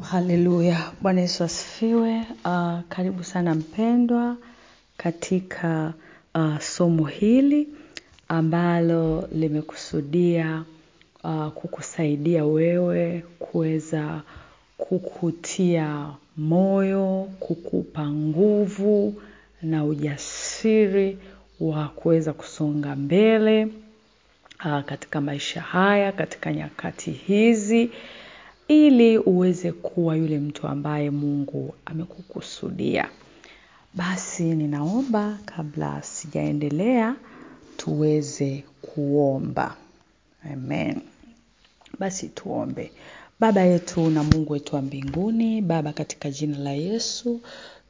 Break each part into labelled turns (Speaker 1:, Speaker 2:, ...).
Speaker 1: Haleluya, Bwana Yesu asifiwe. Uh, karibu sana mpendwa katika uh, somo hili ambalo limekusudia uh, kukusaidia wewe kuweza kukutia moyo, kukupa nguvu na ujasiri wa kuweza kusonga mbele uh, katika maisha haya, katika nyakati hizi ili uweze kuwa yule mtu ambaye Mungu amekukusudia. Basi ninaomba kabla sijaendelea tuweze kuomba. Amen. Basi tuombe. Baba yetu na Mungu wetu wa mbinguni, Baba katika jina la Yesu,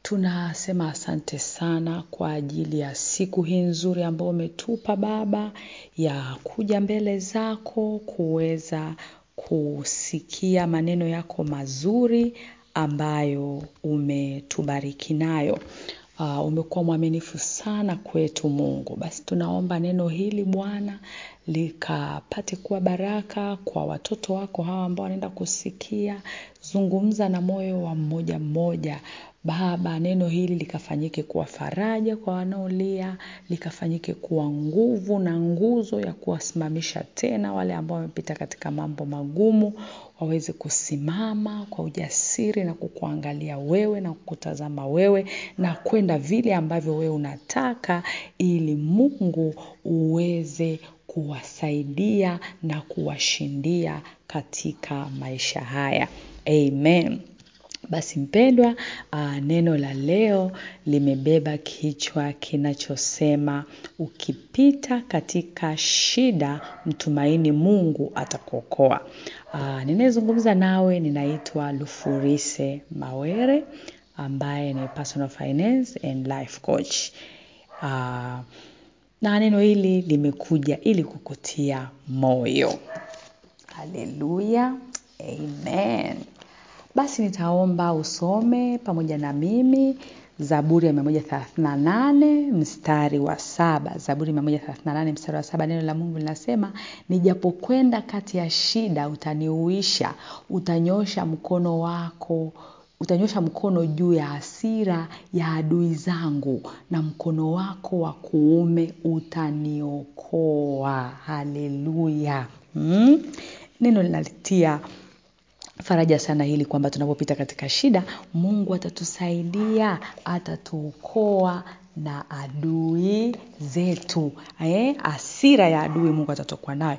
Speaker 1: tunasema asante sana kwa ajili ya siku hii nzuri ambayo umetupa Baba ya kuja mbele zako kuweza kusikia maneno yako mazuri ambayo umetubariki nayo. Uh, umekuwa mwaminifu sana kwetu Mungu. Basi tunaomba neno hili Bwana likapate kuwa baraka kwa watoto wako hawa ambao wanaenda kusikia. Zungumza na moyo wa mmoja mmoja. Baba, neno hili likafanyike kuwa faraja kwa wanaolia, likafanyike kuwa nguvu na nguzo ya kuwasimamisha tena wale ambao wamepita katika mambo magumu, waweze kusimama kwa ujasiri na kukuangalia wewe na kukutazama wewe na kwenda vile ambavyo wewe unataka ili Mungu uweze kuwasaidia na kuwashindia katika maisha haya. Amen. Basi mpendwa, uh, neno la leo limebeba kichwa kinachosema ukipita katika shida mtumaini Mungu atakuokoa. Uh, ninayezungumza nawe ninaitwa Lufurise Mawere ambaye ni personal finance and life coach. Uh, na neno hili limekuja ili kukutia moyo. Haleluya. Amen. Basi nitaomba usome pamoja na mimi Zaburi ya 138 mstari wa saba. Zaburi 138 mstari wa saba, neno la Mungu linasema, nijapokwenda kati ya shida utaniuisha, utanyosha mkono wako utanyosha mkono juu ya hasira ya adui zangu na mkono wako wa kuume utaniokoa. Haleluya. Hmm? Neno linalitia faraja sana hili kwamba tunapopita katika shida, Mungu atatusaidia, atatuokoa na adui zetu. Eh, asira ya adui Mungu atatokwa nayo.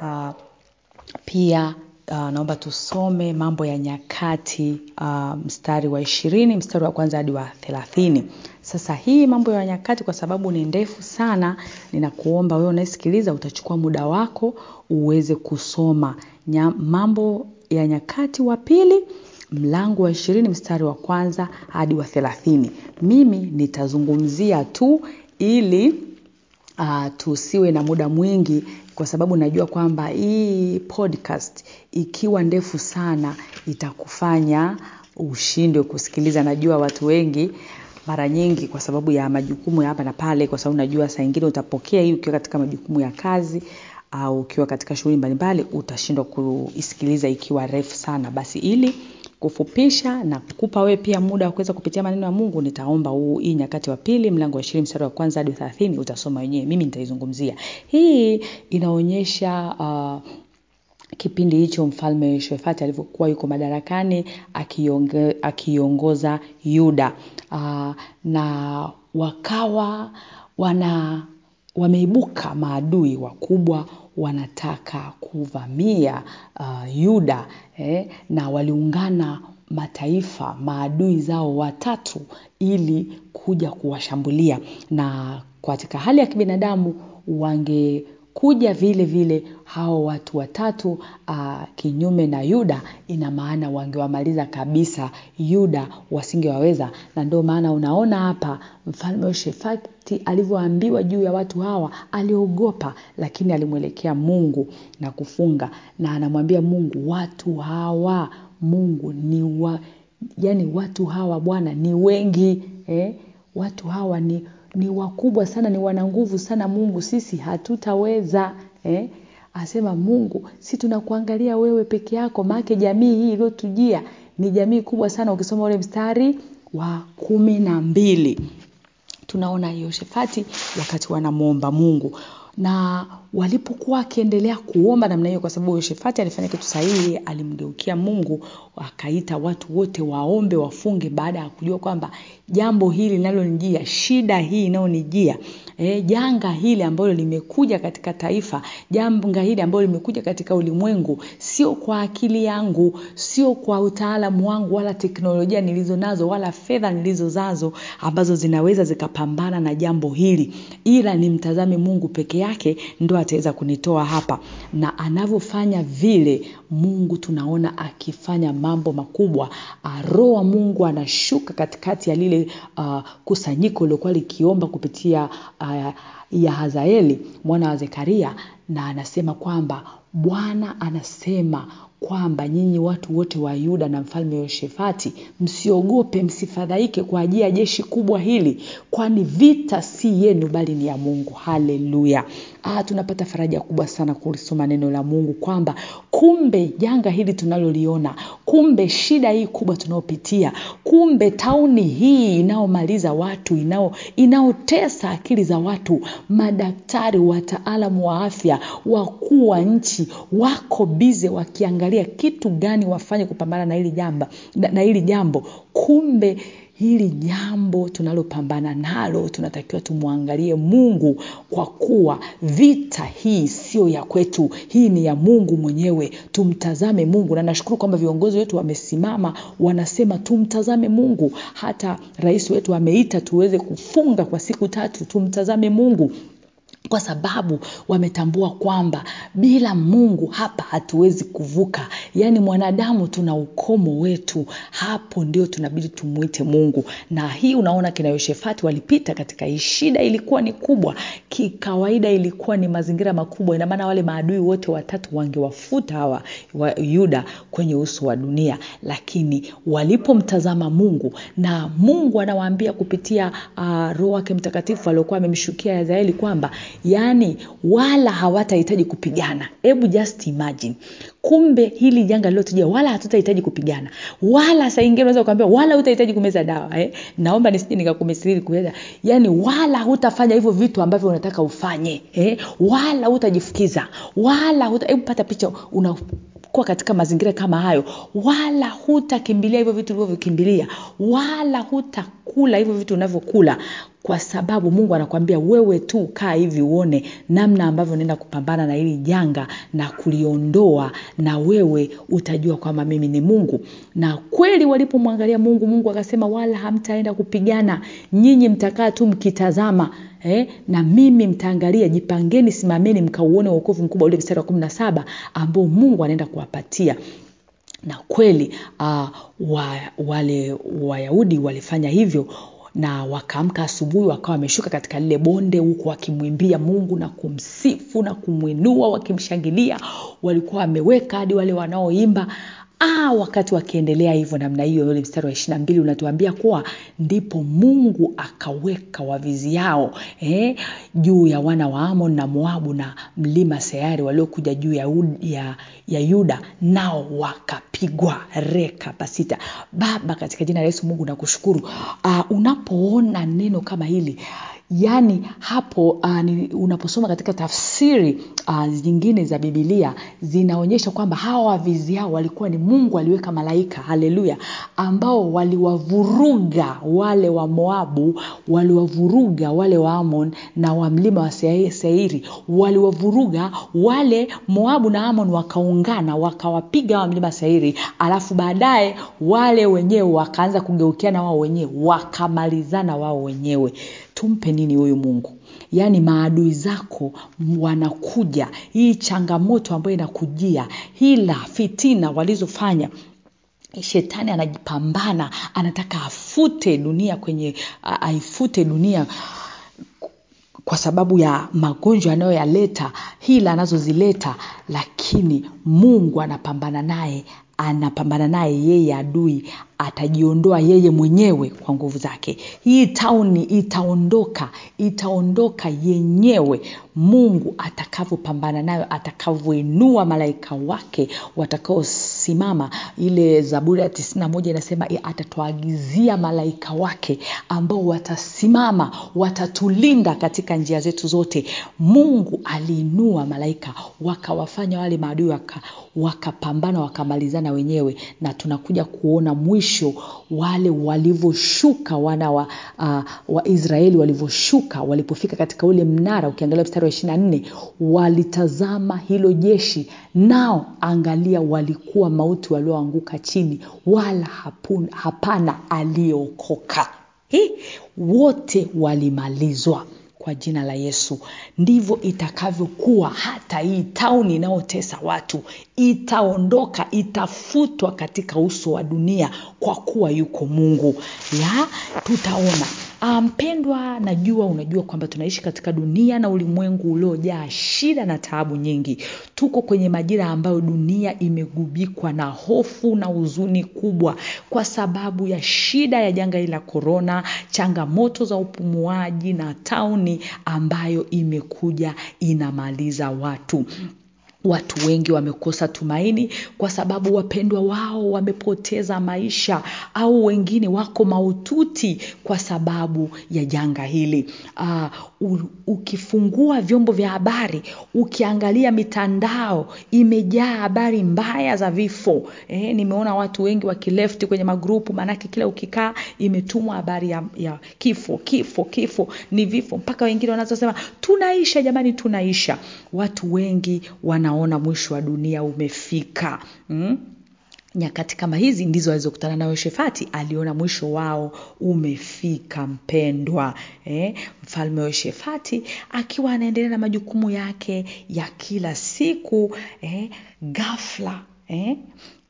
Speaker 1: Uh, pia uh, naomba tusome mambo ya nyakati uh, mstari wa ishirini mstari wa kwanza hadi wa thelathini. Sasa hii mambo ya nyakati kwa sababu ni ndefu sana, ninakuomba wewe unayesikiliza utachukua muda wako uweze kusoma Nya, mambo ya nyakati wa pili mlango wa ishirini mstari wa kwanza hadi wa thelathini. Mimi nitazungumzia tu ili uh, tusiwe na muda mwingi kwa sababu najua kwamba hii podcast ikiwa ndefu sana itakufanya ushindwe kusikiliza. Najua watu wengi mara nyingi kwa sababu ya majukumu ya hapa na pale, kwa sababu najua saa ingine utapokea hii ukiwa katika majukumu ya kazi au ukiwa katika shughuli mbalimbali, utashindwa kuisikiliza ikiwa refu sana. Basi ili kufupisha na kukupa wewe pia muda wa kuweza kupitia maneno ya Mungu, nitaomba huu hii nyakati wa pili mlango wa 20 mstari wa kwanza hadi 30 utasoma wenyewe. Mimi nitaizungumzia. Hii inaonyesha uh, kipindi hicho mfalme Shefati alivyokuwa yuko madarakani akionge, akiongoza Yuda uh, na wakawa wana wameibuka maadui wakubwa wanataka kuvamia uh, Yuda eh, na waliungana mataifa maadui zao watatu ili kuja kuwashambulia, na katika hali ya kibinadamu wange kuja vile vile hao watu watatu uh, kinyume na Yuda, ina maana wangewamaliza kabisa Yuda, wasingewaweza. Na ndio maana unaona hapa mfalme Shefati alivyoambiwa juu ya watu hawa aliogopa, lakini alimwelekea Mungu na kufunga, na anamwambia Mungu, watu hawa Mungu ni wa, yani watu hawa Bwana ni wengi eh? watu hawa ni ni wakubwa sana, ni wana nguvu sana Mungu, sisi hatutaweza eh? asema mungu si tunakuangalia wewe peke yako maake jamii hii iliyotujia ni jamii kubwa sana ukisoma ule mstari wa kumi na mbili tunaona Yehoshafati wakati wanamwomba Mungu na walipokuwa wakiendelea kuomba namna hiyo, kwa sababu Yoshefati alifanya kitu sahihi, alimgeukia Mungu, akaita watu wote waombe, wafunge, baada ya kujua kwamba jambo hili linalonijia, shida hii inayonijia E, janga hili ambalo limekuja katika taifa, janga hili ambalo limekuja katika ulimwengu, sio kwa akili yangu, sio kwa utaalamu wangu, wala teknolojia nilizo wala fedha nilizo nazo ambazo zinaweza zikapambana na jambo hili, ila nimtazame Mungu peke yake ndo ataweza kunitoa hapa. Na anavyofanya vile, Mungu tunaona akifanya mambo makubwa. Roho wa Mungu anashuka katikati ya lile uh, kusanyiko liokuwa likiomba kupitia uh, ya Hazaeli mwana wa Zekaria, na anasema kwamba Bwana anasema kwamba nyinyi watu wote wa Yuda na mfalme yoshefati msiogope, msifadhaike kwa ajili ya jeshi kubwa hili, kwani vita si yenu bali ni ya Mungu. Haleluya! Ah, tunapata faraja kubwa sana kulisoma neno la Mungu kwamba kumbe janga hili tunaloliona, kumbe shida hii kubwa tunayopitia, kumbe tauni hii inayomaliza watu, inao inaotesa akili za watu, madaktari, wataalamu wa afya, wakuu wa nchi wako bize wakiangalia kitu gani wafanye kupambana na hili jambo, na hili jambo kumbe hili jambo tunalopambana nalo tunatakiwa tumwangalie Mungu, kwa kuwa vita hii sio ya kwetu, hii ni ya Mungu mwenyewe. Tumtazame Mungu, na nashukuru kwamba viongozi wetu wamesimama, wanasema tumtazame Mungu. Hata rais wetu ameita tuweze kufunga kwa siku tatu, tumtazame Mungu kwa sababu wametambua kwamba bila Mungu hapa hatuwezi kuvuka. Yaani mwanadamu tuna ukomo wetu, hapo ndio tunabidi tumwite Mungu. Na hii unaona kina Yoshefati walipita katika hii shida, ilikuwa ni kubwa kikawaida, ilikuwa ni mazingira makubwa. inamaana wale maadui wote watatu wangewafuta hawa wa Yuda kwenye uso wa dunia, lakini walipomtazama Mungu na Mungu anawaambia kupitia uh, Roho wake Mtakatifu aliokuwa amemshukia Yazaeli kwamba yaani wala hawatahitaji kupigana. Hebu just imagine, kumbe hili janga lilotujia wala hatutahitaji kupigana, wala saa unaweza kuambia wala hutahitaji kumeza dawa eh? Naomba nisije nikakumisiri kumeza, yaani wala hutafanya hivyo vitu ambavyo unataka ufanye eh? Wala hutajifukiza wala huta... hebu pata picha una katika mazingira kama hayo, wala hutakimbilia hivyo vitu ulivyokimbilia, wala hutakula hivyo vitu unavyokula, kwa sababu Mungu anakuambia wewe tu kaa hivi uone namna ambavyo naenda kupambana na hili janga na kuliondoa, na wewe utajua kwamba mimi ni Mungu. Na kweli walipomwangalia Mungu, Mungu akasema, wala hamtaenda kupigana, nyinyi mtakaa tu mkitazama Eh, na mimi mtaangalia, jipangeni, simameni mkauone uokovu mkubwa, ule mstari wa kumi na saba ambao Mungu anaenda kuwapatia na kweli uh, wa, wale Wayahudi walifanya hivyo na wakaamka asubuhi wakawa wameshuka katika lile bonde huku wakimwimbia Mungu na kumsifu na kumwinua wakimshangilia. Walikuwa wameweka hadi wale wanaoimba Ah, wakati wakiendelea hivyo namna hiyo, ule mstari wa ishirina mbili unatuambia kuwa ndipo Mungu akaweka wavizi yao eh, juu ya wana wa Amon na Moabu na mlima Seari waliokuja juu ya, ya, ya Yuda, nao wakapigwa reka pasita. Baba, katika jina la Yesu Mungu nakushukuru. Uh, unapoona neno kama hili yaani hapo uh, ni, unaposoma katika tafsiri uh, nyingine za bibilia zinaonyesha kwamba hawa wavizi hao walikuwa ni Mungu aliweka malaika, haleluya, ambao waliwavuruga wale wa Moabu, waliwavuruga wale wa Amon na wa mlima wa Seiri, waliwavuruga wale Moabu na Amon, wakaungana wakawapiga wa mlima Seiri, alafu baadaye wale wenyewe wakaanza kugeukiana wao wenyewe wakamalizana wao wenyewe. Tumpe nini huyu Mungu? Yaani maadui zako wanakuja, hii changamoto ambayo inakujia, hila fitina walizofanya Shetani anajipambana, anataka afute dunia kwenye aifute dunia kwa sababu ya magonjwa anayoyaleta, hila anazozileta, lakini Mungu anapambana naye anapambana naye yeye adui atajiondoa yeye mwenyewe kwa nguvu zake. Hii tauni itaondoka itaondoka yenyewe. Mungu atakavyopambana nayo atakavyoinua malaika wake watakaosimama. Ile zaburi ya tisini na moja inasema atatuagizia malaika wake ambao watasimama watatulinda katika njia zetu zote. Mungu aliinua malaika wakawafanya wale maadui waka wakapambana wakamalizana wenyewe. Na tunakuja kuona mwisho wale walivyoshuka wana wa, uh, wa israeli walivyoshuka walipofika katika ule mnara ukiangalia mstari wa ishiri na nne walitazama hilo jeshi nao angalia walikuwa mauti walioanguka chini wala hapun, hapana aliyeokoka. Wote walimalizwa kwa jina la yesu. Ndivyo itakavyokuwa hata hii tauni inayotesa watu. Itaondoka itafutwa katika uso wa dunia kwa kuwa yuko mungu. Ya tutaona mpendwa um, najua unajua kwamba tunaishi katika dunia na ulimwengu uliojaa shida na taabu nyingi. Tuko kwenye majira ambayo dunia imegubikwa na hofu na huzuni kubwa kwa sababu ya shida ya janga hili la korona changamoto za upumuaji na tauni ambayo imekuja inamaliza watu watu wengi wamekosa tumaini kwa sababu wapendwa wao wamepoteza maisha au wengine wako maututi kwa sababu ya janga hili. Uh, u, ukifungua vyombo vya habari ukiangalia mitandao imejaa habari mbaya za vifo. Eh, nimeona watu wengi wakilefti kwenye magrupu maanake kila ukikaa imetumwa habari ya, ya kifo kifo kifo ni vifo. Mpaka wengine wanazosema tunaisha jamani tunaisha. Watu wengi wanaona mwisho wa dunia umefika. Mm? Nyakati kama hizi ndizo alizokutana nayo shefati aliona mwisho wao umefika mpendwa eh? mfalme wa akiwa anaendelea na majukumu yake ya kila siku eh? gafla eh?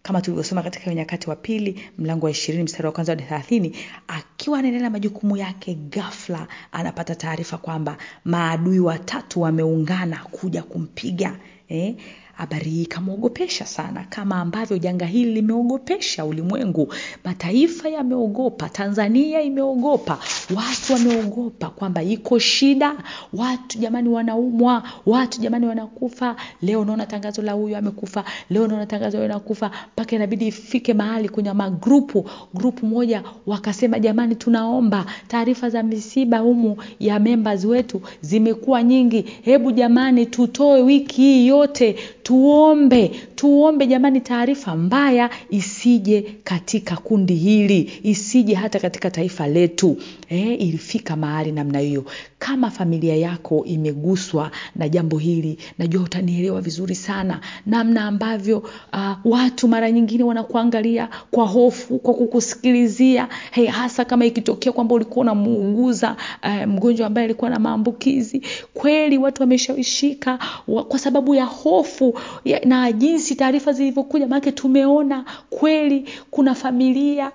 Speaker 1: kama tulivyosoma katika nyakati wa pili mlango wa ishirini mstari wa kwanza hadi thelathini akiwa anaendelea na majukumu yake gafla anapata taarifa kwamba maadui watatu wameungana kuja kumpiga eh? Habari hii ikamwogopesha sana kama ambavyo janga hili limeogopesha ulimwengu. Mataifa yameogopa tanzania imeogopa watu wameogopa kwamba iko shida watu jamani wanaumwa watu jamani wanakufa. Leo unaona tangazo la huyu amekufa leo unaona tangazo anakufa mpaka inabidi ifike mahali kwenye magrupu. Grupu moja wakasema jamani tunaomba taarifa za misiba humu ya members wetu zimekuwa nyingi. Hebu jamani tutoe wiki hii yote tuombe tuombe jamani taarifa mbaya isije katika kundi hili isije hata katika taifa letu. Eh, ilifika mahali namna hiyo kama familia yako imeguswa na jambo hili najua utanielewa vizuri sana. Namna ambavyo uh, watu mara nyingine wanakuangalia kwa hofu kwa kukusikilizia. Hey, hasa kama ikitokea kwamba ulikuwa unamuuguza uh, mgonjwa ambaye alikuwa na maambukizi. Kweli watu wameshawishika wa, kwa sababu ya hofu ya, na jinsi taarifa zilivyokuja. Maanake tumeona kweli kuna familia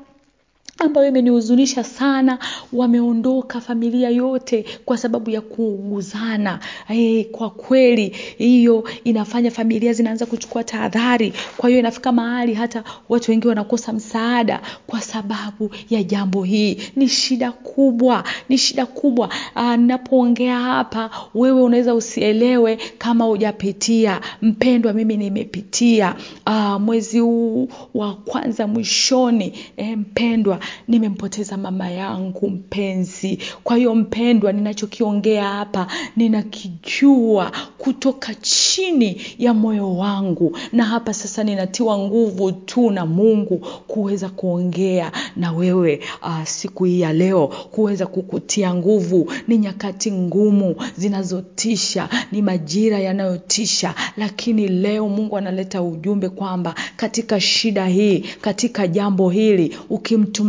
Speaker 1: ambayo imenihuzunisha sana. Wameondoka familia yote kwa sababu ya kuuguzana. Hey, kwa kweli hiyo inafanya familia zinaanza kuchukua tahadhari. Kwa hiyo inafika mahali hata watu wengi wanakosa msaada kwa sababu ya jambo hii. Ni shida kubwa ni shida kubwa. Ninapoongea hapa wewe unaweza usielewe kama hujapitia. Mpendwa mimi nimepitia. Aa, mwezi huu wa kwanza mwishoni e, mpendwa nimempoteza mama yangu mpenzi. Kwa hiyo mpendwa ninachokiongea hapa ninakijua kutoka chini ya moyo wangu. Na hapa sasa ninatiwa nguvu tu na mungu kuweza kuongea na wewe uh, siku hii ya leo kuweza kukutia nguvu. Ni nyakati ngumu zinazotisha ni majira yanayotisha. Lakini leo mungu analeta ujumbe kwamba katika shida hii katika jambo hili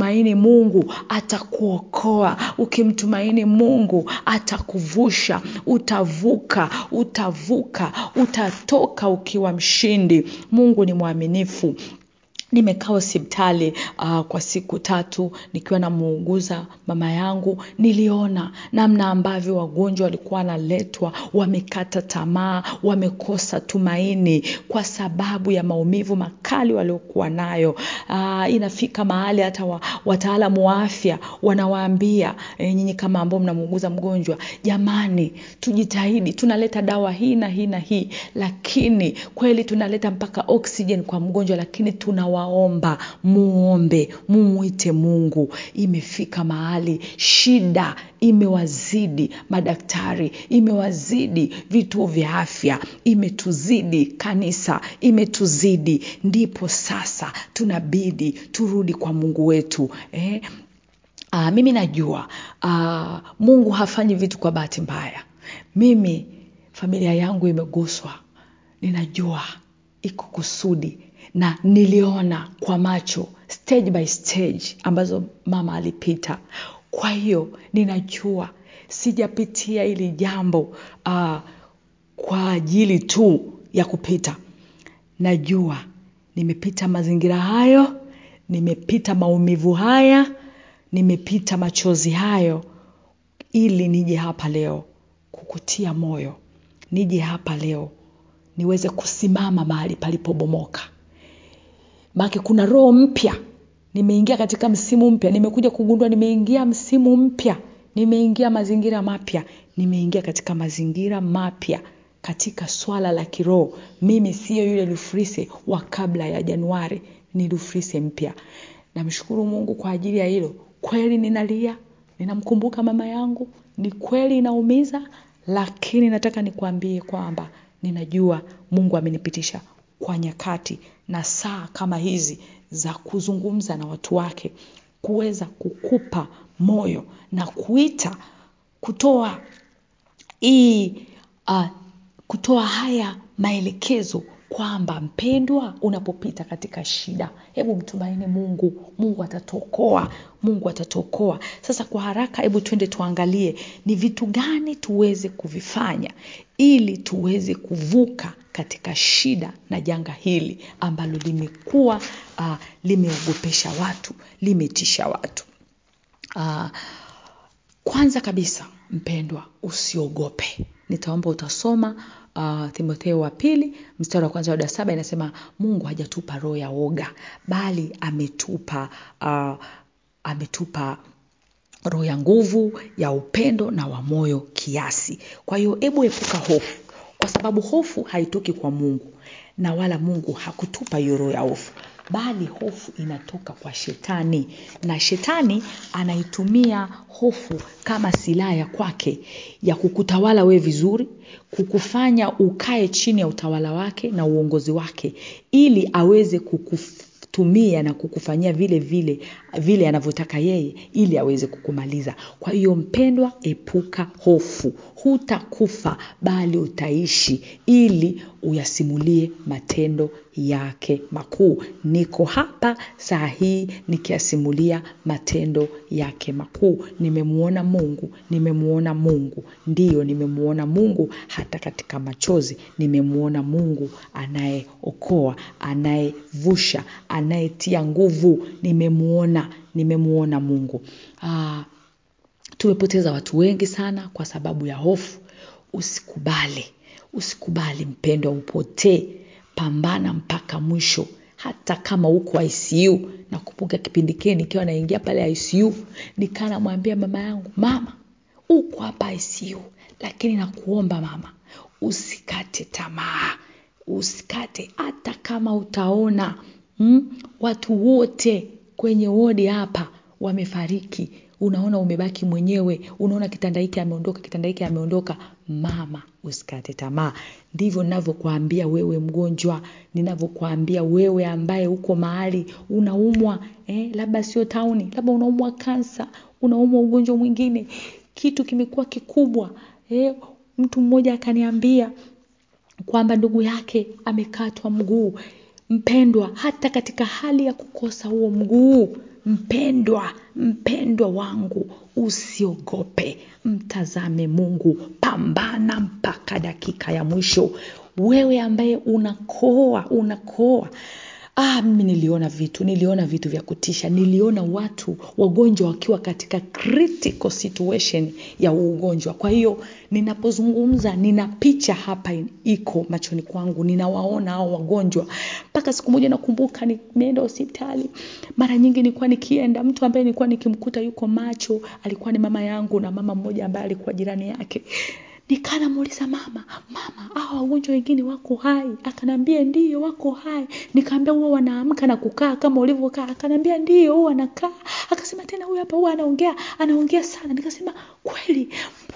Speaker 1: ukimtumaini mungu atakuokoa. Ukimtumaini mungu atakuvusha utavuka utavuka utatoka ukiwa mshindi. Mungu ni mwaminifu nimekaa hospitali uh, kwa siku tatu nikiwa namuuguza mama yangu niliona namna ambavyo wagonjwa walikuwa wanaletwa wamekata tamaa wamekosa tumaini kwa sababu ya maumivu makali waliokuwa nayo. Uh, inafika mahali hata wa, wataalamu wa afya wanawaambia e, nyinyi kama ambao mnamuuguza mgonjwa jamani tujitahidi tunaleta dawa hii na hii na hii lakini kweli tunaleta mpaka oxygen kwa mgonjwa lakini tunawaomba muombe mumwite mungu. Imefika mahali shida imewazidi madaktari imewazidi vituo vya afya imetuzidi kanisa imetuzidi. Ndipo sasa tunabidi turudi kwa mungu wetu eh? Aa, mimi najua aa, mungu hafanyi vitu kwa bahati mbaya. Mimi familia yangu imeguswa. Ninajua iko kusudi na niliona kwa macho stage by stage ambazo mama alipita. Kwa hiyo ninajua sijapitia hili jambo uh, kwa ajili tu ya kupita. Najua nimepita mazingira hayo nimepita maumivu haya nimepita machozi hayo ili nije hapa leo kukutia moyo. Nije hapa leo niweze kusimama mahali palipobomoka maake kuna roho mpya. Nimeingia katika msimu mpya. Nimekuja kugundua nimeingia msimu mpya. Nimeingia mazingira mapya. Nimeingia katika mazingira mapya. Katika swala la kiroho. Mimi siyo yule lufrise wa kabla ya januari. Ni lufrise mpya. Namshukuru mungu kwa ajili ya hilo. Kweli ninalia. Ninamkumbuka mama yangu. Ni kweli inaumiza. Lakini nataka nikuambie kwamba ninajua mungu amenipitisha kwa nyakati na saa kama hizi za kuzungumza na watu wake kuweza kukupa moyo na kuita kutoa hii uh, kutoa haya maelekezo kwamba mpendwa unapopita katika shida hebu mtumaini mungu mungu atatokoa mungu atatokoa sasa kwa haraka hebu twende tuangalie ni vitu gani tuweze kuvifanya ili tuweze kuvuka katika shida na janga hili ambalo limekuwa uh, limeogopesha watu limetisha watu. Uh, kwanza kabisa mpendwa usiogope nitaomba utasoma uh, timotheo wa pili mstari wa kwanza wada saba inasema mungu hajatupa roho ya oga bali ametupa uh, ametupa roho ya nguvu ya upendo na wa moyo kiasi. Kwa hiyo hebu epuka hofu kwa sababu hofu haitoki kwa mungu na wala mungu hakutupa hiyo roho ya hofu bali hofu inatoka kwa shetani. Na shetani anaitumia hofu kama silaha ya kwake ya kukutawala wewe vizuri kukufanya ukae chini ya utawala wake na uongozi wake ili aweze kukutumia na kukufanyia vile vile vile anavyotaka yeye ili aweze kukumaliza. Kwa hiyo mpendwa epuka hofu. Hutakufa bali utaishi ili uyasimulie matendo yake makuu. Niko hapa saa hii nikiasimulia matendo yake makuu. Nimemwona mungu nimemwona mungu. Ndiyo nimemuona mungu hata katika machozi. Nimemwona mungu anayeokoa anayevusha anayetia nguvu. Nimemwona, nimemwona mungu. Aa, tumepoteza watu wengi sana kwa sababu ya hofu. Usikubali usikubali mpendwa upotee pambana mpaka mwisho. Hata kama huko icu nakumbuka kipindi kile nikiwa naingia pale icu nikaa namwambia mama yangu mama uko hapa icu lakini nakuomba mama usikate tamaa usikate hata kama utaona mm, watu wote kwenye wodi hapa wamefariki unaona umebaki mwenyewe unaona kitanda hiki ameondoka kitanda hiki ameondoka mama usikate tamaa. Ndivyo ninavyokuambia wewe mgonjwa ninavyokuambia wewe ambaye uko mahali unaumwa eh, labda sio tauni labda unaumwa kansa unaumwa ugonjwa mwingine kitu kimekuwa kikubwa eh, mtu mmoja akaniambia kwamba ndugu yake amekatwa mguu mpendwa hata katika hali ya kukosa huo mguu mpendwa mpendwa wangu usiogope. Mtazame mungu pambana mpaka dakika ya mwisho. Wewe ambaye unakoa unakoa Ah, mimi niliona vitu, niliona vitu vya kutisha, niliona watu wagonjwa wakiwa katika critical situation ya ugonjwa. Kwa hiyo ninapozungumza, nina picha hapa iko machoni kwangu, ninawaona hao wagonjwa. Mpaka siku moja nakumbuka nimeenda hospitali, mara nyingi nilikuwa nikienda, mtu ambaye nilikuwa nikimkuta yuko macho alikuwa ni mama yangu na mama mmoja ambaye alikuwa jirani yake nikaa namuuliza mama mama hawa wagonjwa wengine wako hai? Akanambia ndio wako hai. Nikaambia huwa wanaamka na kukaa kama ulivyokaa. Akanambia ndio huwa anakaa. akasema tena huyu hapa huwa anaongea anaongea sana. Nikasema kweli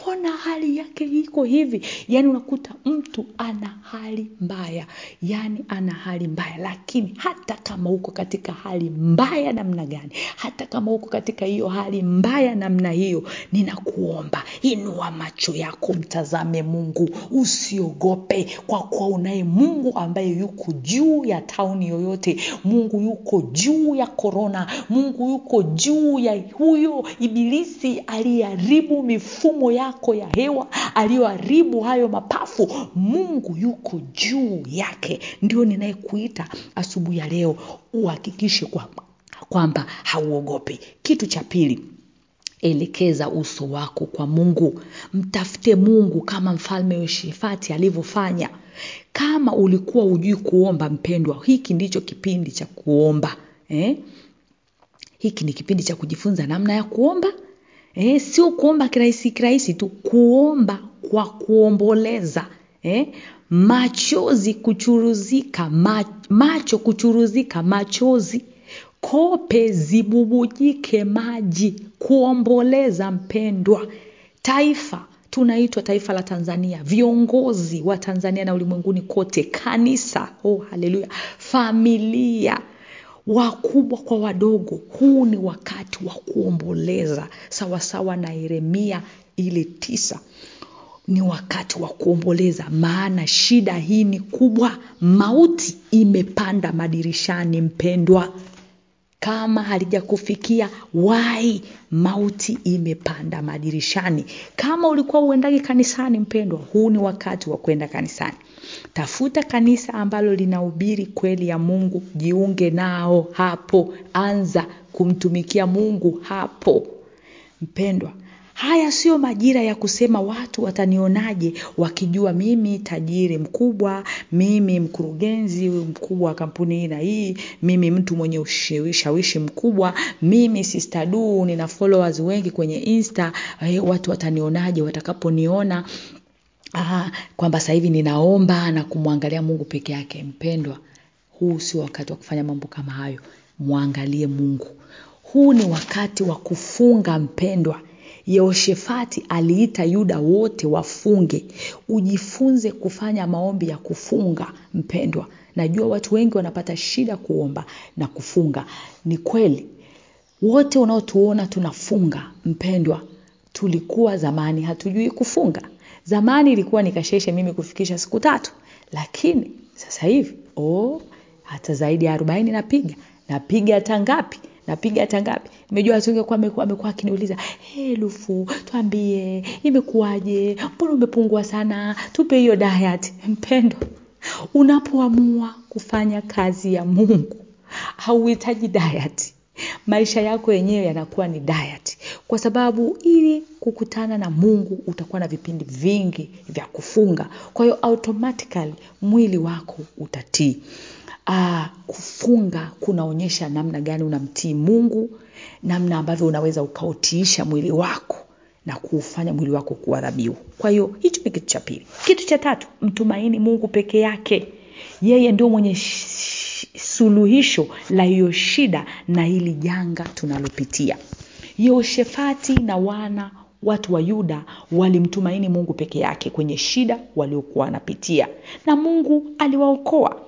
Speaker 1: mbona hali yake iko hivi? Yaani unakuta mtu ana hali mbaya yaani ana hali mbaya lakini hata kama uko katika hali mbaya namna gani hata kama uko katika hiyo hali mbaya namna hiyo ninakuomba inua macho yako mtazame mungu. Usiogope kwa kuwa unaye mungu ambaye yuko juu ya tauni yoyote. Mungu yuko juu ya korona mungu yuko juu ya huyo ibilisi aliyeharibu mifumo yako ya hewa aliyoharibu hayo mapafu. Mungu yuko juu yake. Ndio ninayekuita asubuhi ya leo. Uhakikishe kwamba kwamba hauogopi. Kitu cha pili elekeza uso wako kwa mungu mtafute mungu kama mfalme yoshifati alivyofanya kama ulikuwa hujui kuomba mpendwa hiki ndicho kipindi cha kuomba eh? hiki ni kipindi cha kujifunza namna ya kuomba eh? sio kuomba kirahisi kirahisi tu kuomba kwa kuomboleza eh? machozi kuchuruzika ma, macho kuchuruzika machozi kope zibubujike maji kuomboleza mpendwa. Taifa tunaitwa taifa la tanzania. Viongozi wa tanzania na ulimwenguni kote kanisa oh haleluya familia wakubwa kwa wadogo huu ni wakati wa kuomboleza. Sawasawa na yeremia ile tisa ni wakati wa kuomboleza. Maana shida hii ni kubwa mauti imepanda madirishani mpendwa kama halijakufikia wai mauti imepanda madirishani. Kama ulikuwa uendagi kanisani mpendwa huu ni wakati wa kwenda kanisani. Tafuta kanisa ambalo linahubiri kweli ya mungu jiunge nao hapo. Anza kumtumikia mungu hapo. Mpendwa haya sio majira ya kusema watu watanionaje wakijua mimi tajiri mkubwa mimi mkurugenzi mkubwa wa kampuni hii na hii mimi mtu mwenye ushawishi mkubwa mimi sistadu nina followers wengi kwenye insta. Eh, watu watanionaje watakaponiona? Kwamba sasa hivi ninaomba na kumwangalia mungu peke yake. Mpendwa huu sio wakati wa kufanya mambo kama hayo. Mwangalie mungu. Huu ni wakati wa kufunga mpendwa yehoshefati aliita yuda wote wafunge. Ujifunze kufanya maombi ya kufunga mpendwa. Najua watu wengi wanapata shida kuomba na kufunga. Ni kweli wote unaotuona tunafunga mpendwa. Tulikuwa zamani hatujui kufunga. Zamani ilikuwa nikasheshe mimi kufikisha siku tatu. Lakini sasa hivi oh, hata zaidi ya arobaini napiga. Napiga hata ngapi napiga hata ngapi? Nimejua watu wengi amekuwa akiniuliza hey, lufu twambie imekuwaje? Mbona umepungua sana? Tupe hiyo diet. Mpendo unapoamua kufanya kazi ya mungu hauhitaji diet. Maisha yako yenyewe yanakuwa ni diet. Kwa sababu ili kukutana na mungu utakuwa na vipindi vingi vya kufunga. Kwa hiyo automatically mwili wako utatii Aa, kufunga kunaonyesha namna gani unamtii mungu namna ambavyo unaweza ukautiisha mwili wako na kuufanya mwili wako kuwa dhabihu. Kwa hiyo hicho ni kitu cha pili. Kitu cha tatu mtumaini mungu peke yake. Yeye ndio mwenye sh- suluhisho la hiyo shida na hili janga tunalopitia. Yehoshefati na wana watu wa yuda walimtumaini mungu peke yake kwenye shida waliokuwa wanapitia. Na mungu aliwaokoa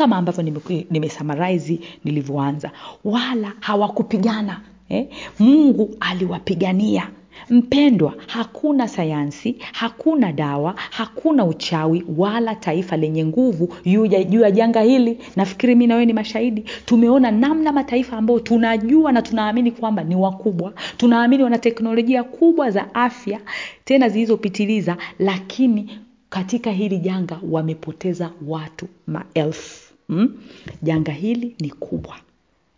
Speaker 1: kama ambavyo nimesamaraizi nime nilivyoanza. Wala hawakupigana eh? mungu aliwapigania. Mpendwa hakuna sayansi hakuna dawa hakuna uchawi wala taifa lenye nguvu juu ya janga hili. Nafikiri mi nawewe ni mashahidi. Tumeona namna mataifa ambayo tunajua na tunaamini kwamba ni wakubwa. Tunaamini wana teknolojia kubwa za afya tena zilizopitiliza lakini katika hili janga wamepoteza watu maelfu mm? janga hili ni kubwa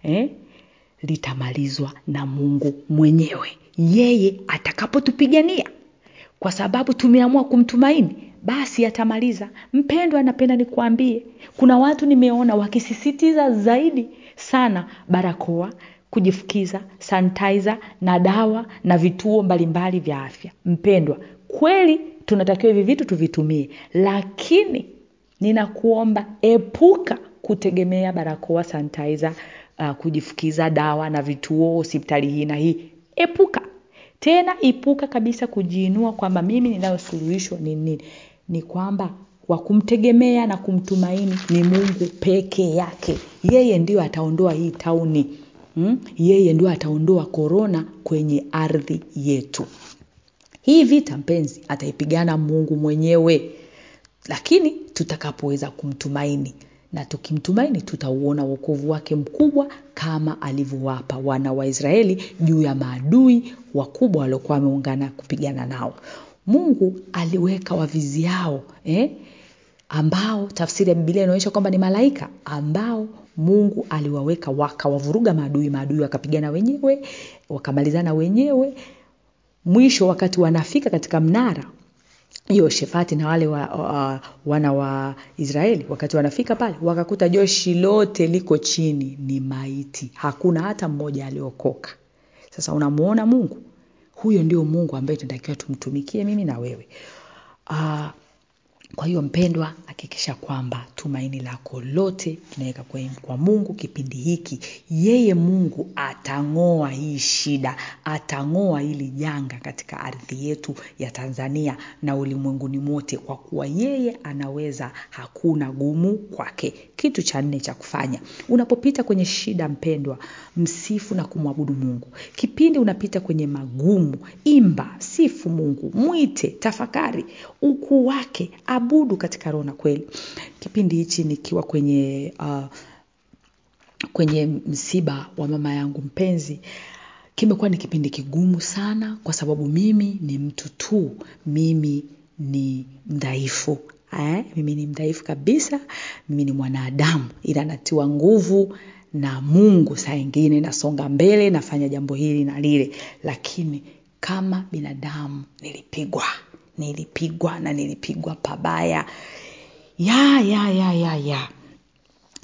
Speaker 1: eh? litamalizwa na mungu mwenyewe yeye atakapotupigania kwa sababu tumeamua kumtumaini basi atamaliza mpendwa anapenda nikuambie kuna watu nimeona wakisisitiza zaidi sana barakoa kujifukiza sanitizer na dawa na vituo mbalimbali vya afya mpendwa kweli tunatakiwa hivi vitu tuvitumie lakini ninakuomba epuka kutegemea barakoa sanitizer uh, kujifukiza dawa na vituo hospitali hii na hii. Epuka. Tena epuka kabisa kujiinua kwamba mimi ninayosuluhishwa ni nini. Ni kwamba wa kumtegemea na kumtumaini ni mungu peke yake. Yeye ndio ataondoa hii tauni. Hmm? yeye ndio ataondoa korona kwenye ardhi yetu. Hii vita mpenzi ataipigana mungu mwenyewe. Lakini tutakapoweza kumtumaini na tukimtumaini tutauona wokovu wake mkubwa kama alivyowapa wana wa israeli juu ya maadui wakubwa waliokuwa wameungana kupigana nao mungu aliweka wavizi yao eh? ambao tafsiri ya bibilia inaonyesha kwamba ni malaika ambao mungu aliwaweka wakawavuruga maadui maadui wakapigana wenyewe wakamalizana wenyewe mwisho wakati wanafika katika mnara yoshefati na wale wa, wa, wana wa israeli wakati wanafika pale wakakuta joshi lote liko chini ni maiti. Hakuna hata mmoja aliokoka sasa unamuona mungu. Huyo ndio mungu ambaye tunatakiwa tumtumikie mimi na wewe. Uh, kwa hiyo mpendwa hakikisha kwamba tumaini lako lote tunaweka kwa, mungu kipindi hiki. Yeye mungu atang'oa hii shida atang'oa hili janga katika ardhi yetu ya tanzania na ulimwenguni mote kwa kuwa yeye anaweza hakuna gumu kwake. Kitu cha nne cha kufanya unapopita kwenye shida mpendwa msifu na kumwabudu mungu. Kipindi unapita kwenye magumu imba sifu mungu mwite tafakari ukuu wake abudu katika roho na kweli kipindi hichi nikiwa kwenye uh, kwenye msiba wa mama yangu mpenzi kimekuwa ni kipindi kigumu sana kwa sababu mimi ni mtu tu. Mimi ni mdhaifu eh? mimi ni mdhaifu kabisa. Mimi ni mwanadamu. Ila natiwa nguvu na mungu saa ingine nasonga mbele nafanya jambo hili na lile. Lakini kama binadamu nilipigwa nilipigwa na nilipigwa pabaya ya ya ya ya ya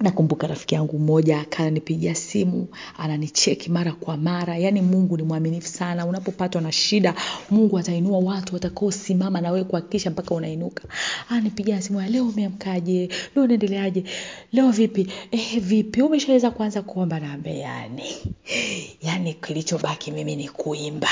Speaker 1: nakumbuka rafiki yangu mmoja akanipigia simu ananicheki mara kwa mara. Yaani mungu ni mwaminifu sana. Unapopatwa na shida mungu atainua watu watakaosimama na kuhakikisha mpaka unainuka. Anipigia simu leo umeamkaje? Leo unaendeleaje? Leo vipi? Eh, vipi? Umeshaweza kuanza kuomba naambe yani yani kilichobaki mimi ni kuimba.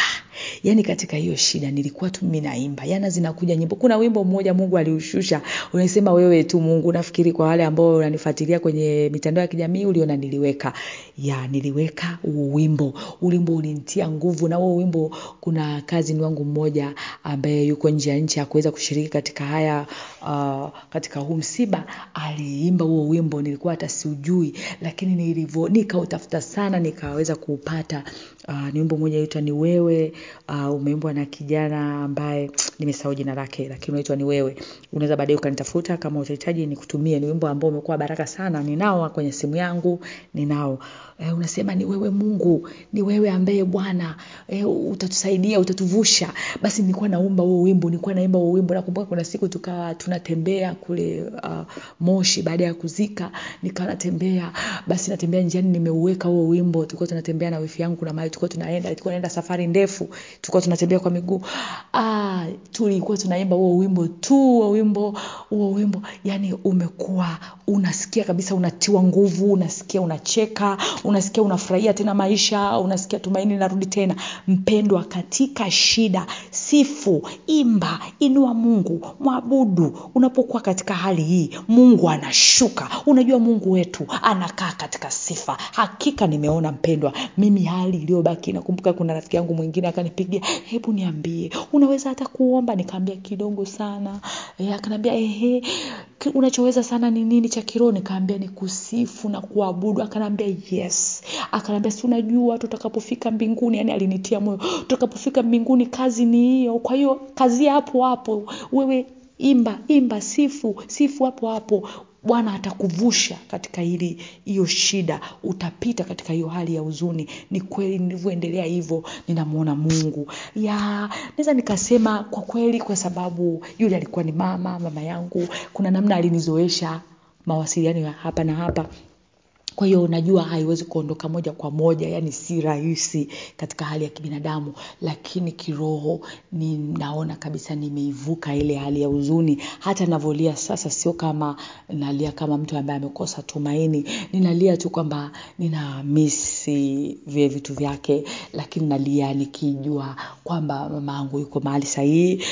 Speaker 1: Yaani katika hiyo shida nilikuwa tu mimi naimba. Yana zinakuja nyimbo. Kuna wimbo mmoja mungu aliushusha. Unasema wewe tu mungu. Nafikiri kwa wale ambao unanifuatilia kwenye mitandao ya kijamii uliona niliweka. Ya niliweka huo wimbo. Wimbo ulinitia nguvu na huo wimbo kuna kazi ni wangu mmoja ambaye yuko nje ya nchi hakuweza kushiriki katika haya uh, katika huu msiba aliimba huo wimbo. Nilikuwa hata siujui lakini nilivyo nikautafuta sana nikaweza kuupata uh, ni wimbo mmoja uitwa ni wewe. Uh, umeimbwa na kijana ambaye nimesahau jina lake lakini unaitwa ni wewe. Unaweza baadaye ukanitafuta kama utahitaji nikutumie. Ni wimbo ambao umekuwa baraka sana. Ninao kwenye simu yangu ninao e, unasema ni wewe mungu ni wewe ambaye bwana e, utatusaidia utatuvusha. Basi nilikuwa naumba huo wimbo nilikuwa naimba huo wimbo. Nakumbuka kuna siku tukawa tunatembea kule uh, moshi baada ya kuzika nikawa natembea. Basi natembea njiani nimeuweka huo wimbo. Tulikuwa tunatembea na wifi yangu kuna mahali tulikuwa tunaenda. Tulikuwa naenda safari ndefu tulikuwa tunatembea kwa miguu. Ah, tulikuwa tunaimba huo wimbo tu huo wimbo huo wimbo. Yani umekuwa unasikia kabisa unatiwa nguvu unasikia unacheka unasikia unafurahia tena maisha unasikia tumaini linarudi tena. Mpendwa katika shida sifu imba inua mungu mwabudu. Unapokuwa katika hali hii mungu anashuka. Unajua mungu wetu anakaa katika sifa. Hakika nimeona mpendwa mimi hali iliyobaki. Nakumbuka kuna rafiki yangu mwingine akanipigia hebu niambie unaweza hata kuomba? Nikaambia kidogo sana. E, akaniambia ehe unachoweza sana ni nini cha kiroho? Nikaambia ni kusifu na kuabudu. Akanaambia yes akanaambia si unajua tutakapofika mbinguni yani alinitia moyo tutakapofika mbinguni kazi ni hiyo. Kwa hiyo kazi hapo hapo wewe imba imba sifu sifu hapo hapo. Bwana atakuvusha katika hili hiyo shida. Utapita katika hiyo hali ya huzuni. Ni kweli nilivyoendelea hivyo ninamwona mungu. Ya naweza nikasema kwa kweli kwa sababu yule alikuwa ni mama mama yangu. Kuna namna alinizoesha mawasiliano ya hapa na hapa kwa hiyo najua haiwezi kuondoka moja kwa moja yani si rahisi katika hali ya kibinadamu. Lakini kiroho ninaona kabisa nimeivuka ile hali ya huzuni. Hata navyolia sasa sio kama nalia kama mtu ambaye amekosa tumaini. Ninalia tu kwamba nina misi vile vitu vyake lakini nalia nikijua kwamba mama yangu yuko mahali sahihi.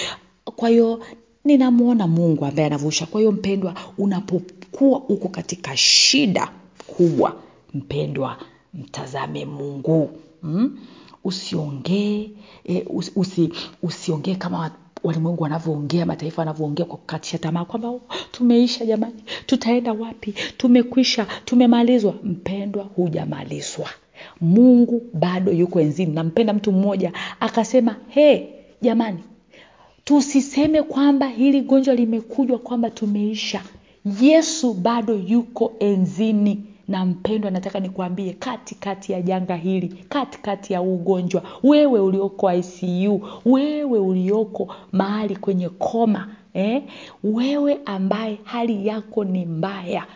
Speaker 1: Kwa hiyo ninamwona mungu ambaye anavusha. Kwa hiyo mpendwa unapokuwa uko katika shida kubwa mpendwa mtazame mungu. Mm? usiongee e, usi, usi, usiongee kama walimwengu wanavyoongea mataifa wanavyoongea kwa kukatisha tamaa kwamba "Oh, tumeisha jamani tutaenda wapi? Tumekwisha tumemalizwa. Mpendwa hujamalizwa. Mungu bado yuko enzini. Nampenda mtu mmoja akasema he jamani tusiseme kwamba hili gonjwa limekujwa kwamba tumeisha. Yesu bado yuko enzini na mpendwa nataka nikuambie katikati ya janga hili katikati ya ugonjwa wewe ulioko icu wewe ulioko mahali kwenye koma eh? wewe ambaye hali yako ni mbaya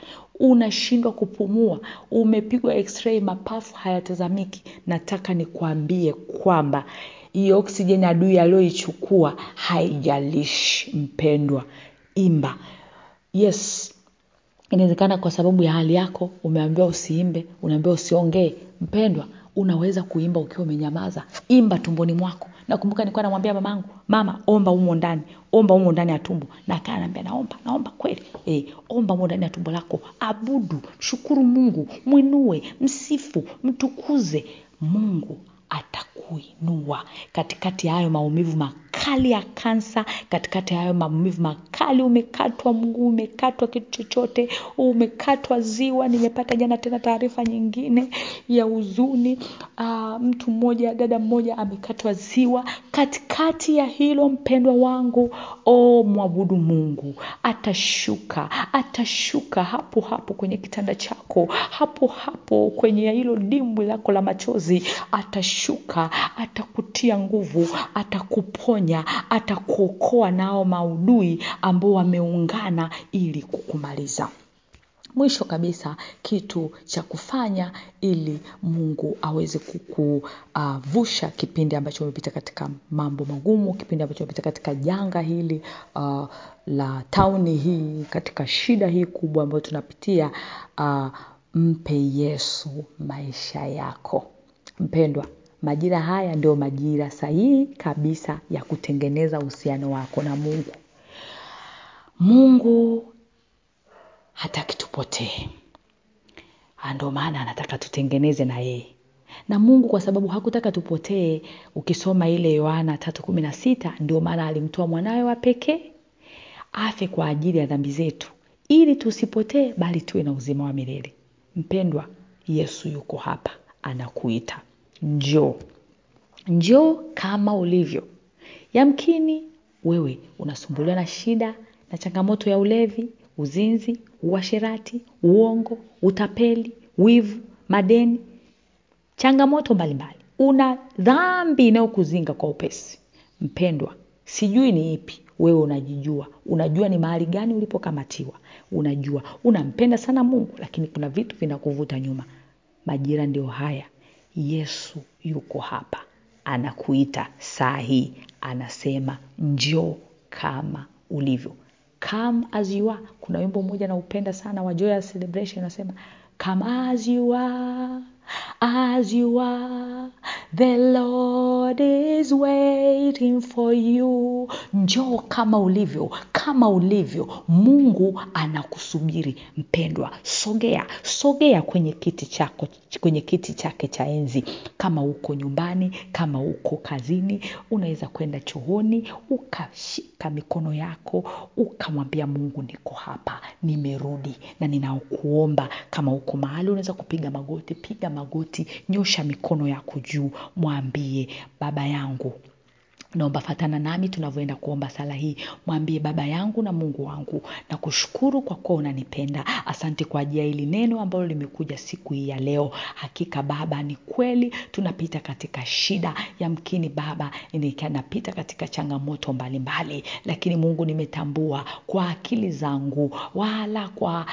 Speaker 1: unashindwa kupumua umepigwa x-ray mapafu hayatazamiki nataka nikuambie kwamba hiyo oksijeni adui aliyoichukua haijalishi mpendwa imba yes inawezekana kwa sababu ya hali yako umeambiwa usiimbe unaambiwa usiongee. Mpendwa unaweza kuimba ukiwa umenyamaza. Imba tumboni mwako. Nakumbuka nilikuwa namwambia mamangu mama omba humo ndani omba humo ndani ya tumbo. Na naambia naomba naomba kweli. E, omba humo ndani ya tumbo lako. Abudu shukuru mungu mwinue msifu mtukuze mungu atakuinua. Katikati ya hayo maumivu makali ya kansa katikati ya hayo maumivu makali umekatwa mguu umekatwa kitu chochote umekatwa ziwa nimepata jana tena taarifa nyingine ya huzuni. Aa, mtu mmoja dada mmoja amekatwa ziwa. Katikati ya hilo mpendwa wangu o mwabudu mungu atashuka atashuka hapo hapo kwenye kitanda chako hapo hapo kwenye hilo dimbwi lako la machozi atashuka atakutia nguvu atakuponya atakuokoa nao maudui ambao wameungana ili kukumaliza. Mwisho kabisa kitu cha kufanya ili mungu aweze kukuvusha kipindi ambacho umepita katika mambo magumu kipindi ambacho umepita katika janga hili uh, la tauni hii katika shida hii kubwa ambayo tunapitia uh, mpe yesu maisha yako. Mpendwa majira haya ndio majira sahihi kabisa ya kutengeneza uhusiano wako na mungu. Mungu hataki tupotee. Ndio maana anataka tutengeneze na yeye. Na mungu kwa sababu hakutaka tupotee ukisoma ile yohana tatu kumi na sita ndio maana alimtoa mwanawe wa pekee afe kwa ajili ya dhambi zetu. Ili tusipotee bali tuwe na uzima wa milele. Mpendwa yesu yuko hapa anakuita njoo. Njoo kama ulivyo. Yamkini wewe unasumbuliwa na shida na changamoto ya ulevi uzinzi uasherati uongo utapeli wivu madeni changamoto mbalimbali. Una dhambi inayokuzinga kwa upesi. Mpendwa sijui ni ipi wewe unajijua. Unajua ni mahali gani ulipokamatiwa. Unajua unampenda sana mungu lakini kuna vitu vinakuvuta nyuma. Majira ndio haya yesu yuko hapa. Anakuita saa hii. Anasema njoo kama ulivyo. Come as you are. Kuna wimbo mmoja naupenda sana wa joyous celebration unasema come as you are as you are the lord is waiting for you. Njoo kama ulivyo kama ulivyo mungu anakusubiri mpendwa. Sogea sogea kwenye kiti chako kwenye kiti chake cha enzi. Kama uko nyumbani kama uko kazini unaweza kwenda chooni ukashika mikono yako ukamwambia mungu niko hapa nimerudi na ninakuomba kama uko mahali unaweza kupiga magoti piga magoti nyosha mikono yako juu mwambie baba yangu. Naomba fatana nami tunavyoenda kuomba sala hii. Mwambie baba yangu na mungu wangu. Na kushukuru kwa kuwa unanipenda. Asante kwa ajili ya hili neno ambalo limekuja siku hii ya leo. Hakika baba ni kweli tunapita katika shida. Yamkini baba napita katika changamoto mbalimbali. Mbali. lakini mungu nimetambua kwa akili zangu wala kwa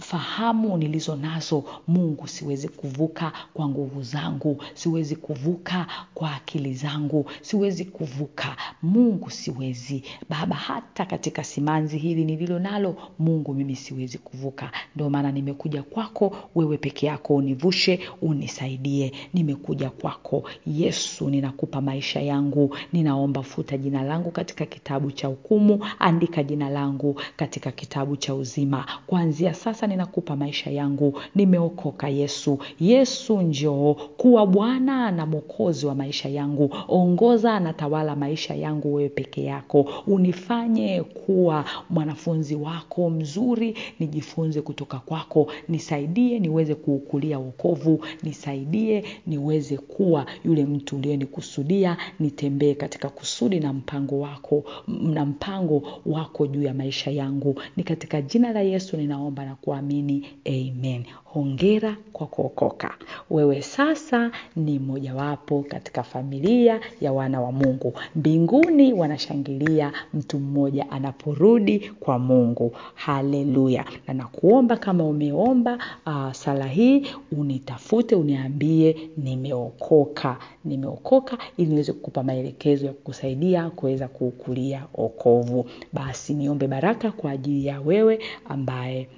Speaker 1: fahamu nilizo nazo. Mungu siwezi kuvuka kwa nguvu zangu. Siwezi kuvuka kwa akili zangu. Siwezi kuvuka. Mungu siwezi. Baba hata katika simanzi hili nililo nalo mungu mimi siwezi kuvuka. Ndio maana nimekuja kwako wewe peke yako univushe unisaidie. Nimekuja kwako. Yesu ninakupa maisha yangu. Ninaomba futa jina langu katika kitabu cha hukumu. Andika jina langu katika kitabu cha uzima. Kuanzia sasa ninakupa maisha yangu. Nimeokoka yesu. Yesu njoo. Kuwa bwana na mwokozi wa maisha yangu. Ongoza na tawala maisha yangu wewe peke yako. Unifanye kuwa mwanafunzi wako mzuri nijifunze kutoka kwako. Nisaidie niweze kuukulia wokovu. Nisaidie niweze kuwa yule mtu uliyenikusudia. Nitembee katika kusudi na mpango wako na mpango wako juu ya maisha yangu. Ni katika jina la yesu ninaomba na kuamini amen. Hongera kwa kuokoka. Wewe sasa ni mmojawapo katika familia ya wana wa mungu. Mbinguni wanashangilia mtu mmoja anaporudi kwa mungu. Haleluya. Na nakuomba kama umeomba uh, sala hii unitafute uniambie nimeokoka. Nimeokoka ili niweze kukupa maelekezo ya kukusaidia kuweza kuukulia okovu basi niombe baraka kwa ajili ya wewe ambaye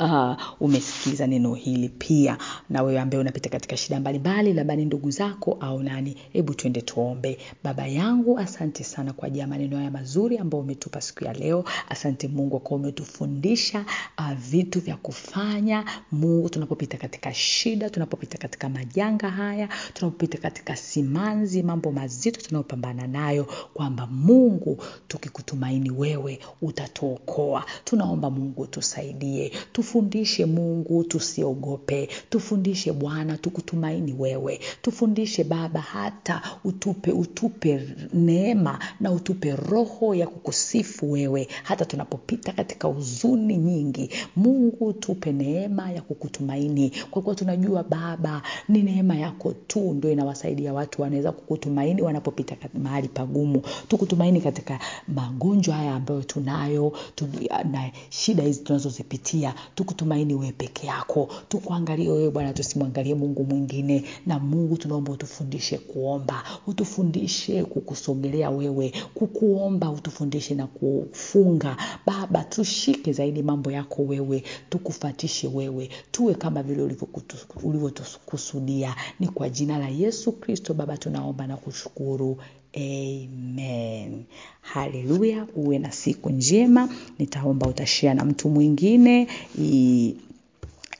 Speaker 1: uh, umesikiza neno hili pia na wewe ambaye unapita katika shida mbalimbali labda ni ndugu zako au nani hebu twende tuombe. Baba yangu asante sana kwa ajili ya maneno haya mazuri ambayo umetupa siku ya leo. Asante mungu kwa umetufundisha uh, vitu vya kufanya mungu tunapopita katika shida tunapopita katika majanga haya tunapopita katika simanzi mambo mazito tunayopambana nayo kwamba mungu tukikutumaini wewe utatuokoa. Tunaomba mungu tusaidie tufundishe mungu tusiogope. Tufundishe bwana tukutumaini wewe. Tufundishe baba hata utupe utupe neema na utupe roho ya kukusifu wewe hata tunapopita katika huzuni nyingi. Mungu tupe neema ya kukutumaini. Kwa kuwa tunajua baba ni neema yako tu ndo inawasaidia watu wanaweza kukutumaini wanapopita mahali pagumu. Tukutumaini katika magonjwa haya ambayo tunayo tu, na shida hizi tunazozipitia tukutumaini wewe peke yako. Tukuangalie wewe bwana tusimwangalie mungu mwingine. Na mungu tunaomba utufundishe kuomba utufundishe kukusogelea wewe kukuomba utufundishe na kufunga. Baba tushike zaidi mambo yako wewe tukufatishe wewe. Tuwe kama vile ulivyotukusudia ni kwa jina la yesu kristo baba tunaomba na kushukuru amen. Haleluya uwe na siku njema. Nitaomba utashia na mtu mwingine. I,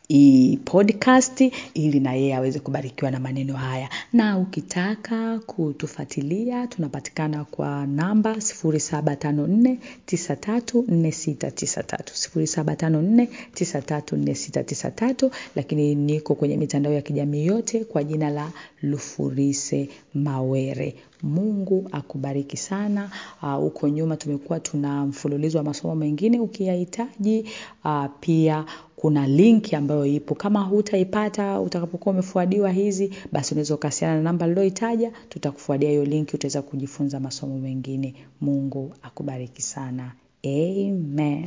Speaker 1: i podcast ili na yeye aweze kubarikiwa na maneno haya. Na ukitaka kutufuatilia tunapatikana kwa namba 0754934693 0754934693 lakini niko kwenye mitandao ya kijamii yote kwa jina la lufurise mawere. Mungu akubariki sana. Huko uh, nyuma tumekuwa tuna mfululizo wa masomo mengine ukiyahitaji uh, pia kuna linki ambayo ipo. Kama hutaipata utakapokuwa umefuadiwa hizi basi unaweza ukasiana na namba lilioitaja tutakufuadia hiyo linki utaweza kujifunza masomo mengine. Mungu akubariki sana. Amen